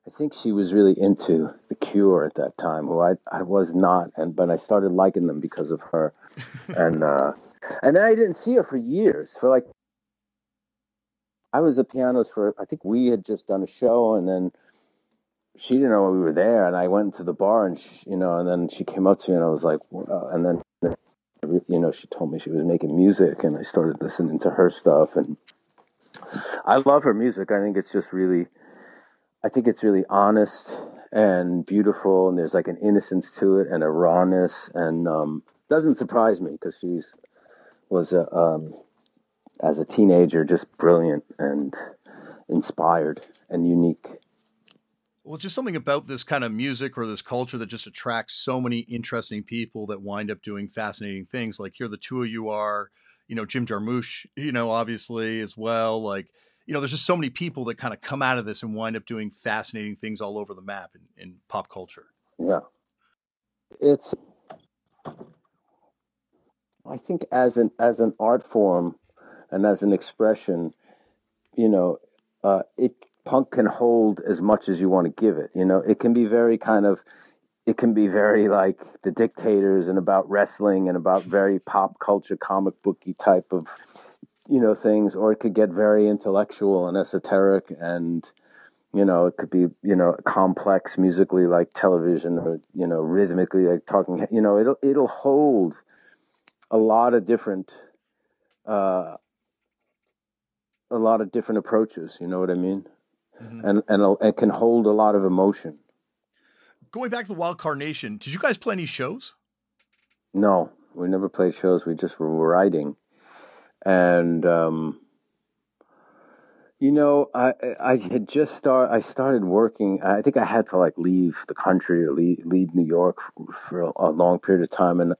I think she was really into The Cure at that time, who I I was not, and but I started liking them because of her, and uh, and then I didn't see her for years, for like I was at pianos for I think we had just done a show and then she didn't know we were there and I went to the bar and she, you know and then she came up to me and I was like uh, and then you know, she told me she was making music, and I started listening to her stuff, and I love her music. I think it's just really, I think it's really honest and beautiful, and there's like an innocence to it and a rawness, and um, doesn't surprise me because she's was a um, as a teenager just brilliant and inspired and unique. Well, just something about this kind of music or this culture that just attracts so many interesting people that wind up doing fascinating things. Like here, the two of you are, you know, Jim Jarmusch, you know, obviously as well. Like, you know, there's just so many people that kind of come out of this and wind up doing fascinating things all over the map in, in pop culture. Yeah. It's, I think as an, as an art form and as an expression, you know, uh, it punk can hold as much as you want to give it. You know, it can be very kind of, it can be very like the dictators and about wrestling and about very pop culture, comic booky type of, you know, things, or it could get very intellectual and esoteric and, you know, it could be, you know, complex musically like television or, you know, rhythmically like talking, you know, it'll, it'll hold a lot of different, uh, a lot of different approaches. You know what I mean? mm-hmm. and and it can hold a lot of emotion. Going back to the Wild Carnation, did you guys play any shows? No, we never played shows. We just were writing, and um, you know, I I had just start. I started working. I think I had to like leave the country or leave, leave New York for a long period of time, and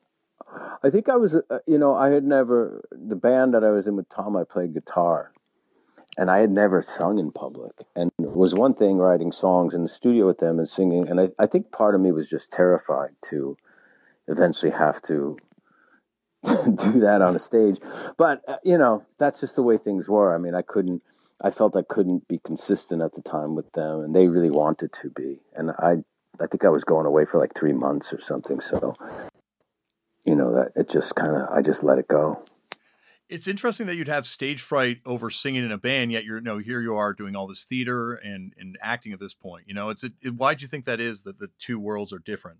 I think I was, uh, you know, I had never the band that I was in with Tom. I played guitar, and I had never sung in public. And it was one thing writing songs in the studio with them and singing, and I, I think part of me was just terrified to eventually have to do that on a stage. But uh, you know, that's just the way things were. I mean, I couldn't. I felt I couldn't be consistent at the time with them, and they really wanted to be. And I, I think I was going away for like three months or something. So, you know, that it just kind of, I just let it go it's interesting that you'd have stage fright over singing in a band, yet you're no here you are doing all this theater and and acting at this point. You know, it's it, why do you think that is that the two worlds are different?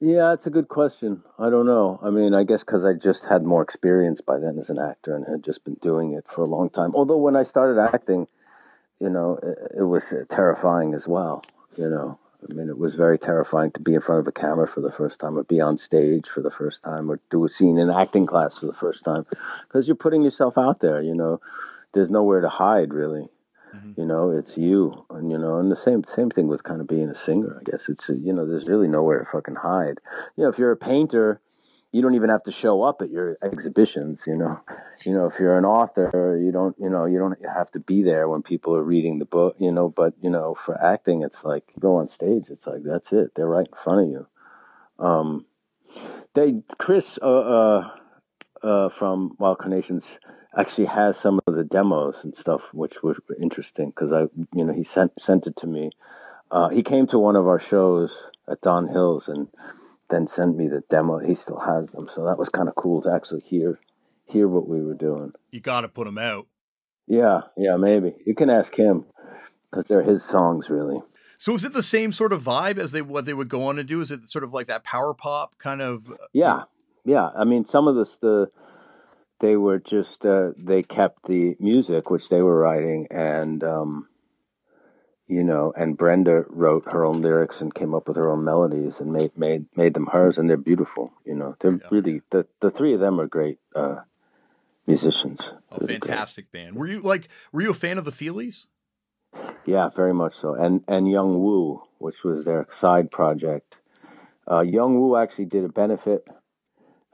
Yeah, it's a good question. I don't know. I mean, I guess because I just had more experience by then as an actor and had just been doing it for a long time. Although when I started acting, you know, it, it was uh, terrifying as well. You know, I mean, it was very terrifying to be in front of a camera for the first time, or be on stage for the first time, or do a scene in acting class for the first time, because you're putting yourself out there. You know, there's nowhere to hide really. Mm-hmm. You know, it's you, and you know, and the same same thing with kind of being a singer. I guess it's you know, there's really nowhere to fucking hide. You know, if you're a painter, you don't even have to show up at your exhibitions you know you know if you're an author you don't you know you don't have to be there when people are reading the book you know but you know for acting it's like go on stage it's like that's it they're right in front of you um they chris uh, uh, uh from wild carnations actually has some of the demos and stuff which was interesting because i you know he sent sent it to me uh he came to one of our shows at don hills and then sent me the demo. He still has them, so that was kind of cool to actually hear hear what we were doing. You got to put them out. Yeah, yeah, maybe you can ask him because they're his songs, really. So is it the same sort of vibe as they what they would go on to do? Is it sort of like that power pop kind of? Uh, yeah, yeah. I mean, some of this the they were just uh, they kept the music which they were writing and um, you know, and Brenda wrote her own lyrics and came up with her own melodies and made made made them hers, and they're beautiful. You know, they're yeah. really the the three of them are great uh, musicians. Oh, really fantastic great. band! Were you like were you a fan of the Feelies? Yeah, very much so. And and Yung Wu, which was their side project. Uh, Yung Wu actually did a benefit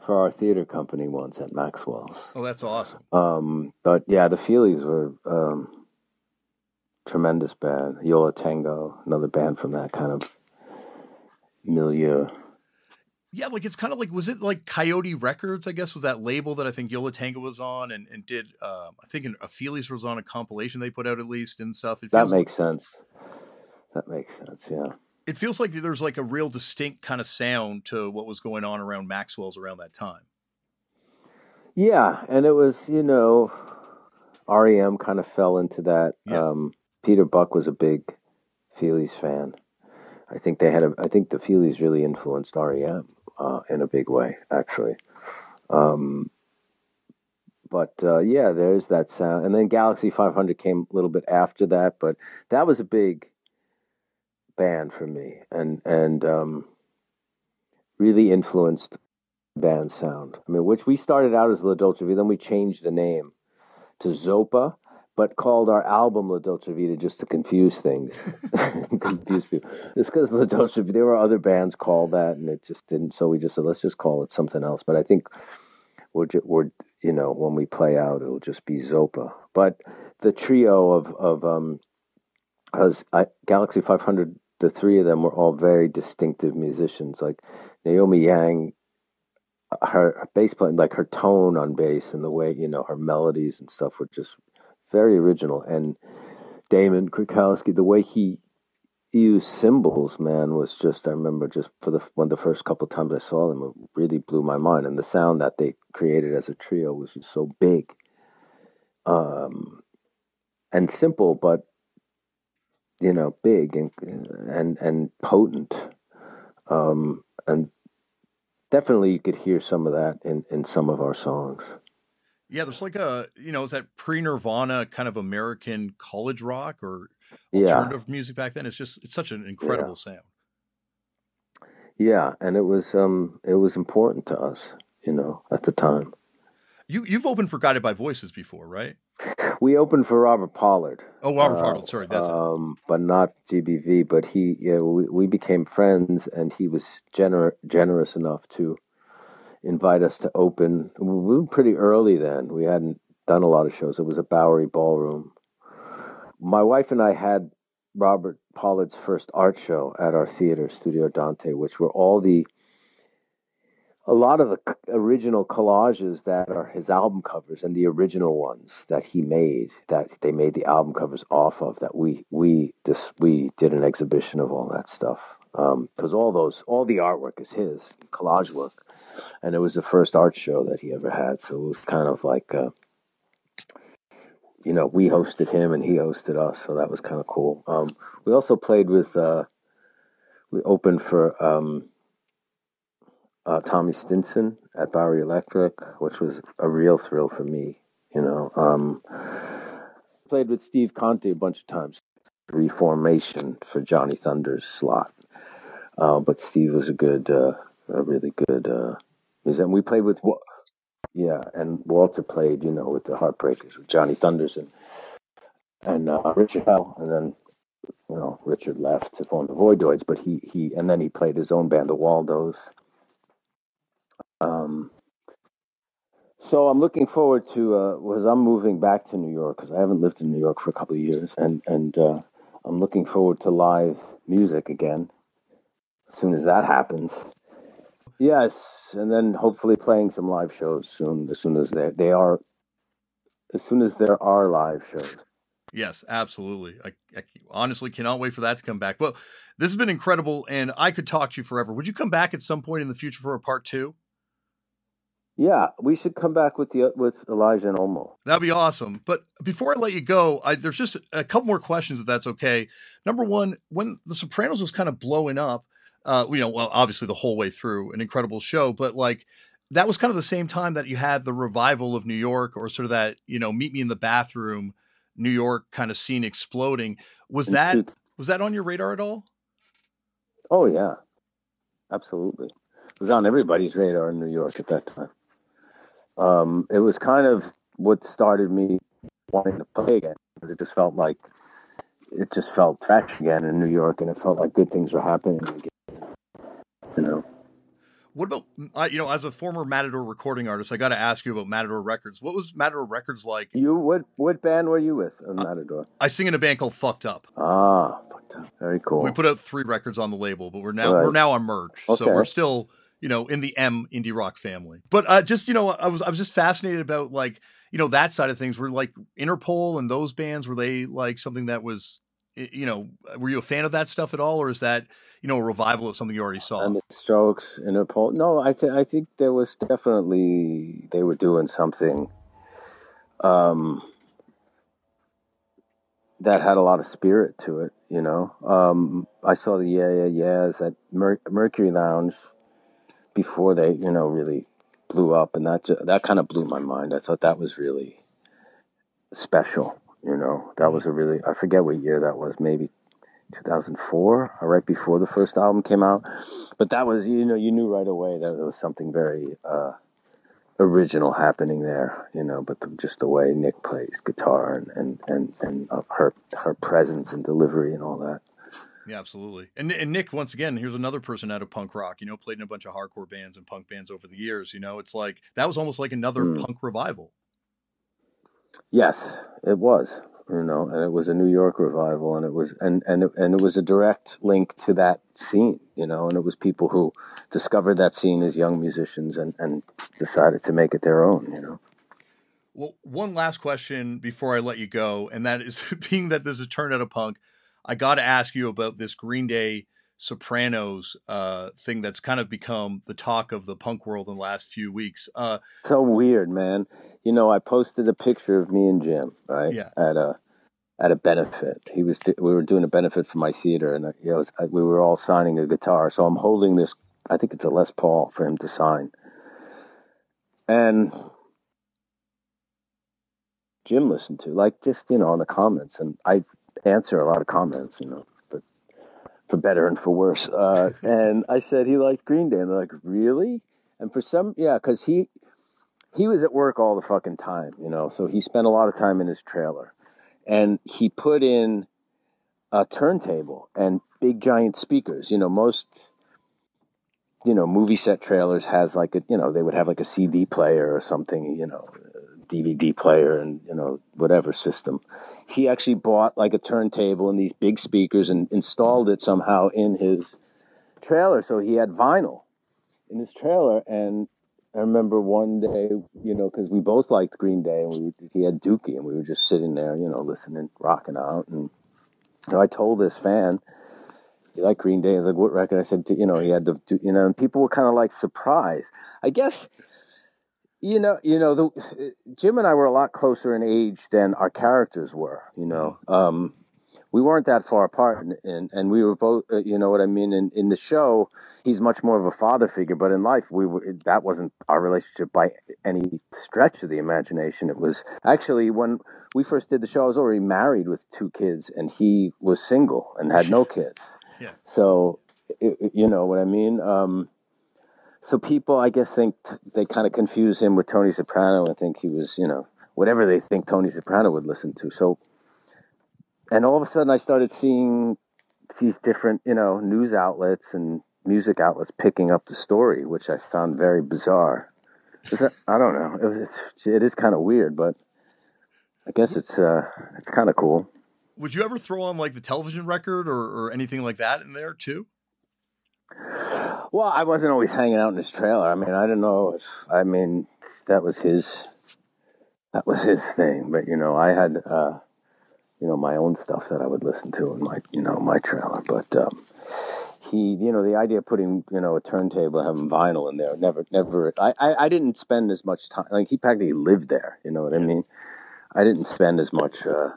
for our theater company once at Maxwell's. Oh, that's awesome. Um, but yeah, the Feelies were. Um, tremendous band. Yo La Tengo, another band from that kind of milieu. Yeah, like it's kind of like was it like Coyote Records? I guess was that label that I think Yo La Tengo was on, and and did uh, I think a Feelies was on a compilation they put out at least and stuff. It that makes like, sense. That makes sense. Yeah. It feels like there's like a real distinct kind of sound to what was going on around Maxwell's around that time. Yeah, and it was you know, REM kind of fell into that. Yeah. Um, Peter Buck was a big Feelies fan. I think they had a. I think the Feelies really influenced REM uh, in a big way, actually. Um, but uh, yeah, there's that sound, and then Galaxie 500 came a little bit after that, but that was a big band for me, and and um, really influenced band sound. I mean, which we started out as La Dolce Vita, then we changed the name to Zopa, but called our album La Dolce Vita just to confuse things, confuse people. It's because La Dolce Vita, there were other bands called that, and it just didn't. So we just said, let's just call it something else. But I think we're, just, we're you know, when we play out, it'll just be Zopa. But the trio of of um, as I, Galaxie 500, the three of them were all very distinctive musicians. Like Naomi Yang her bass playing, like her tone on bass and the way you know her melodies and stuff were just very original. And Damon Krukowski, the way he used cymbals, man, was just I remember just for the when the first couple times I saw them, it really blew my mind. And the sound that they created as a trio was just so big, um, and simple, but you know, big and and and potent. Um, and definitely you could hear some of that in, in some of our songs. Yeah, there's like a you know, is that pre Nirvana kind of American college rock or alternative yeah. music back then? It's just it's such an incredible yeah. sound. Yeah, and it was um it was important to us, you know, at the time. You you've opened for Guided by Voices before, right? We opened for Robert Pollard. Oh, Robert uh, Pollard. Sorry, that's um, but not GBV. But he, yeah, we, we became friends, and he was gener- generous enough to invite us to open. We were pretty early then. We hadn't done a lot of shows. It was a Bowery Ballroom. My wife and I had Robert Pollard's first art show at our theater, Studio Dante, which were all the a lot of the original collages that are his album covers and the original ones that he made that they made the album covers off of that we we this we did an exhibition of all that stuff. Because um, all those all the artwork is his collage work. And it was the first art show that he ever had. So it was kind of like uh, you know we hosted him and he hosted us. So that was kind of cool. Um, we also played with uh, we opened for um, uh, Tommy Stinson at Bowery Electric, which was a real thrill for me. You know, um, played with Steve Conte a bunch of times. Reformation for Johnny Thunders slot, uh, but Steve was a good, uh, a really good uh, musician. We played with, yeah, and Walter played, you know, with the Heartbreakers with Johnny Thunders and and uh, Richard Hell, and then you know Richard left to form the Voidoids, but he he and then he played his own band, the Waldos um, so I'm looking forward to uh, I'm moving back to New York because I haven't lived in New York for a couple of years, and and uh, I'm looking forward to live music again as soon as that happens. Yes, and then hopefully playing some live shows soon. As soon as they they are, as soon as there are live shows. Yes, absolutely. I, I, honestly cannot wait for that to come back. Well, this has been incredible, and I could talk to you forever. Would you come back at some point in the future for a part two? Yeah, we should come back with the with Elijah and Olmo. That'd be awesome. But before I let you go, I, there's just a couple more questions, if that's okay. Number one, when The Sopranos was kind of blowing up, uh, you know, well, obviously the whole way through, an incredible show, but like that was kind of the same time that you had the revival of New York, or sort of that, you know, meet me in the bathroom, New York kind of scene exploding. Was that was that on your radar at all? Oh yeah, absolutely. It was on everybody's radar in New York at that time um, it was kind of what started me wanting to play again because it just felt like it just felt fresh again in New York, and it felt like good things were happening again. You know. What about you know, as a former Matador recording artist, I got to ask you about Matador Records. What was Matador Records like? You what what band were you with of Matador? Uh, I sing in a band called Fucked Up. Ah, Fucked Up, very cool. We put out three records on the label, but we're now right. we're now on merge, okay. so we're still you know, in the M indie rock family. But uh, just you know, I was I was just fascinated about like you know that side of things. Were like Interpol and those bands were they like something that was you know were you a fan of that stuff at all, or is that you know a revival of something you already saw? And the Strokes, Interpol. No, I think I think there was definitely they were doing something. Um, that had a lot of spirit to it, you know. Um, I saw the Yeah Yeah Yeahs at Mer- Mercury Lounge before they, you know, really blew up, and that that kind of blew my mind. I thought that was really special. You know, that was a really I forget what year that was, maybe 2004, right before the first album came out. But that was, you know, you knew right away that there was something very uh, original happening there. You know, but the, just the way Nick plays guitar and and and, and uh, her her presence and delivery and all that. Yeah, absolutely. And, and Nick, once again, here's another person out of punk rock. You know, played in a bunch of hardcore bands and punk bands over the years. You know, it's like that was almost like another mm. punk revival. Yes, it was. You know, and it was a New York revival, and it was and and it, and it was a direct link to that scene. You know, and it was people who discovered that scene as young musicians and and decided to make it their own. You know. Well, one last question before I let you go, and that is being that this is turned out of punk I got to ask you about this Green Day Sopranos uh, thing that's kind of become the talk of the punk world in the last few weeks. Uh, so weird, man. You know, I posted a picture of me and Jim, right? Yeah. At a at a benefit. He was we were doing a benefit for my theater, and it was, we were all signing a guitar. So I'm holding this. I think it's a Les Paul for him to sign, and Jim listened to like just you know in the comments, and I answer a lot of comments, you know, but for better and for worse. Uh, and I said he liked Green Day, and they're like, really? And for some, yeah, because he he was at work all the fucking time, you know, so he spent a lot of time in his trailer, and he put in a turntable and big giant speakers. You know, most you know movie set trailers has like a you know they would have like a CD player or something, you know, DVD player and you know whatever system. He actually bought like a turntable and these big speakers and installed it somehow in his trailer. So he had vinyl in his trailer. And I remember one day, you know, because we both liked Green Day and we he had Dookie and we were just sitting there, you know, listening, rocking out. And you know, I told this fan. You like Green Day? Was like, what record? I said, you know, he had the, you know, and people were kind of like surprised. I guess you know, you know, the, Jim and I were a lot closer in age than our characters were. You know, um, we weren't that far apart, and, and, and we were both. Uh, you know what I mean? In in the show, he's much more of a father figure, but in life, we were, that wasn't our relationship by any stretch of the imagination. It was actually when we first did the show, I was already married with two kids, and he was single and had no kids. yeah. So, it, you know what I mean? Um, so people, I guess, think t- they kind of confuse him with Tony Soprano and think he was, you know, whatever they think Tony Soprano would listen to. So, and all of a sudden, I started seeing these different, you know, news outlets and music outlets picking up the story, which I found very bizarre. That, I don't know. It, it's it is kind of weird, but I guess it's uh it's kind of cool. Would you ever throw on like the television record or, or anything like that in there too? Well, I wasn't always hanging out in his trailer. I mean, I don't know if I mean that was his that was his thing, but you know, I had uh, you know my own stuff that I would listen to in my you know my trailer. But um, he, you know, the idea of putting you know a turntable, having vinyl in there, never, never. I, I, I didn't spend as much time. Like he practically lived there. You know what I mean? I didn't spend as much. Uh,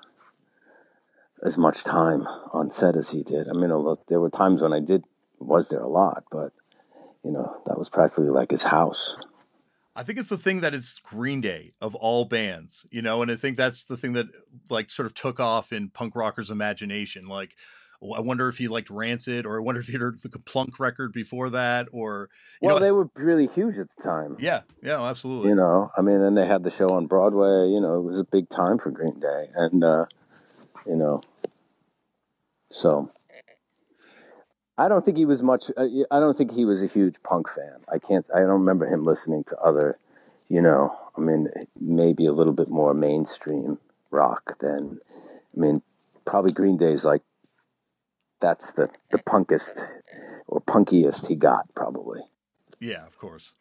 as much time on set as he did. I mean, although there were times when I did was there a lot, but you know that was practically like his house. I think it's the thing that is Green Day of all bands, you know, and I think that's the thing that like sort of took off in punk rockers' imagination. Like, I wonder if he liked Rancid, or I wonder if he heard the Plunk record before that, or well, know, they were really huge at the time. Yeah, yeah, absolutely. You know, I mean, then they had the show on Broadway. You know, it was a big time for Green Day, and uh, you know, so I don't think he was much. Uh, I don't think he was a huge punk fan. I can't. I don't remember him listening to other, you know. I mean, maybe a little bit more mainstream rock than. I mean, probably Green Day's like. That's the the punkest or punkiest he got, probably. Yeah, of course.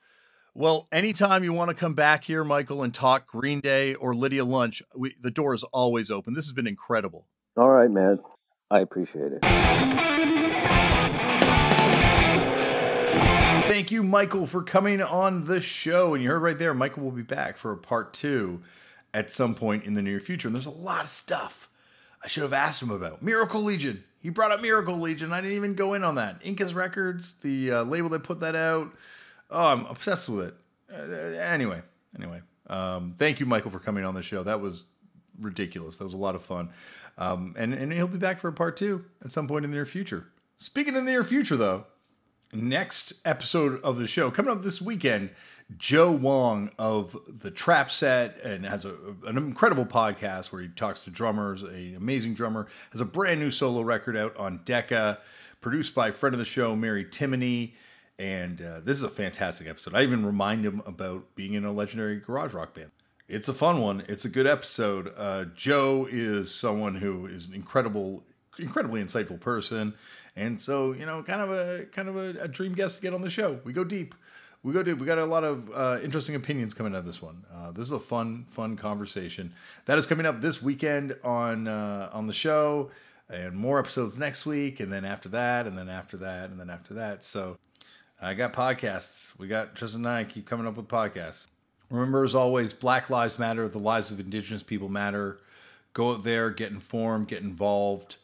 Well, anytime you want to come back here, Michael, and talk Green Day or Lydia Lunch, we, the door is always open. This has been incredible. All right, man. I appreciate it. Thank you, Michael, for coming on the show. And you heard right there, Michael will be back for a part two at some point in the near future. And there's a lot of stuff I should have asked him about. Miracle Legion. He brought up Miracle Legion. I didn't even go in on that. Incas Records, the uh, label that put that out. Oh, I'm obsessed with it. Uh, anyway, anyway, um, thank you, Michael, for coming on the show. That was ridiculous. That was a lot of fun. Um, and, and he'll be back for a part two at some point in the near future. Speaking of the near future, though, next episode of the show coming up this weekend, Joe Wong of the Trap Set and has a, an incredible podcast where he talks to drummers, an amazing drummer, has a brand new solo record out on Decca, produced by friend of the show, Mary Timony. And uh, this is a fantastic episode. I even remind him about being in a legendary garage rock band. It's a fun one. It's a good episode. Uh, Joe is someone who is an incredible, incredibly insightful person, and so you know, kind of a kind of a, a dream guest to get on the show. We go deep. We go deep. We got a lot of uh, interesting opinions coming out of this one. Uh, this is a fun, fun conversation that is coming up this weekend on uh, on the show, and more episodes next week, and then after that, and then after that, and then after that. So I got podcasts. We got Tristan and I keep coming up with podcasts. Remember, as always, Black Lives Matter. The lives of Indigenous people matter. Go out there, get informed, get involved,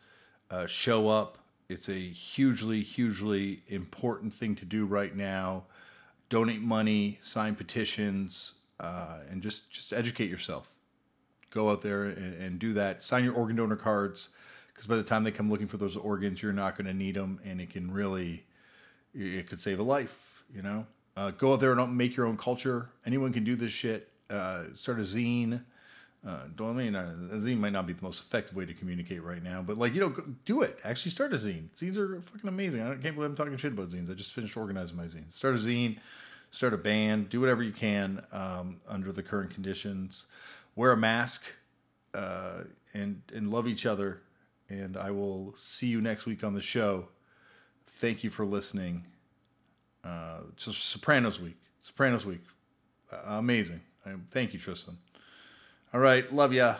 uh, show up. It's a hugely, hugely important thing to do right now. Donate money, sign petitions, uh, and just just educate yourself. Go out there and, and do that. Sign your organ donor cards because by the time they come looking for those organs, you're not going to need them, and it can really it could save a life. You know. Uh, go out there and make your own culture. Anyone can do this shit. Uh, start a zine. Uh, I mean uh, a zine might not be the most effective way to communicate right now, but like you know, do it. Actually, start a zine. Zines are fucking amazing. I can't believe I'm talking shit about zines. I just finished organizing my zine. Start a zine. Start a band. Do whatever you can um, under the current conditions. Wear a mask uh, and and love each other. And I will see you next week on the show. Thank you for listening. Uh, so Sopranos week, Sopranos week, uh, amazing. thank you, Tristan. All right, love ya.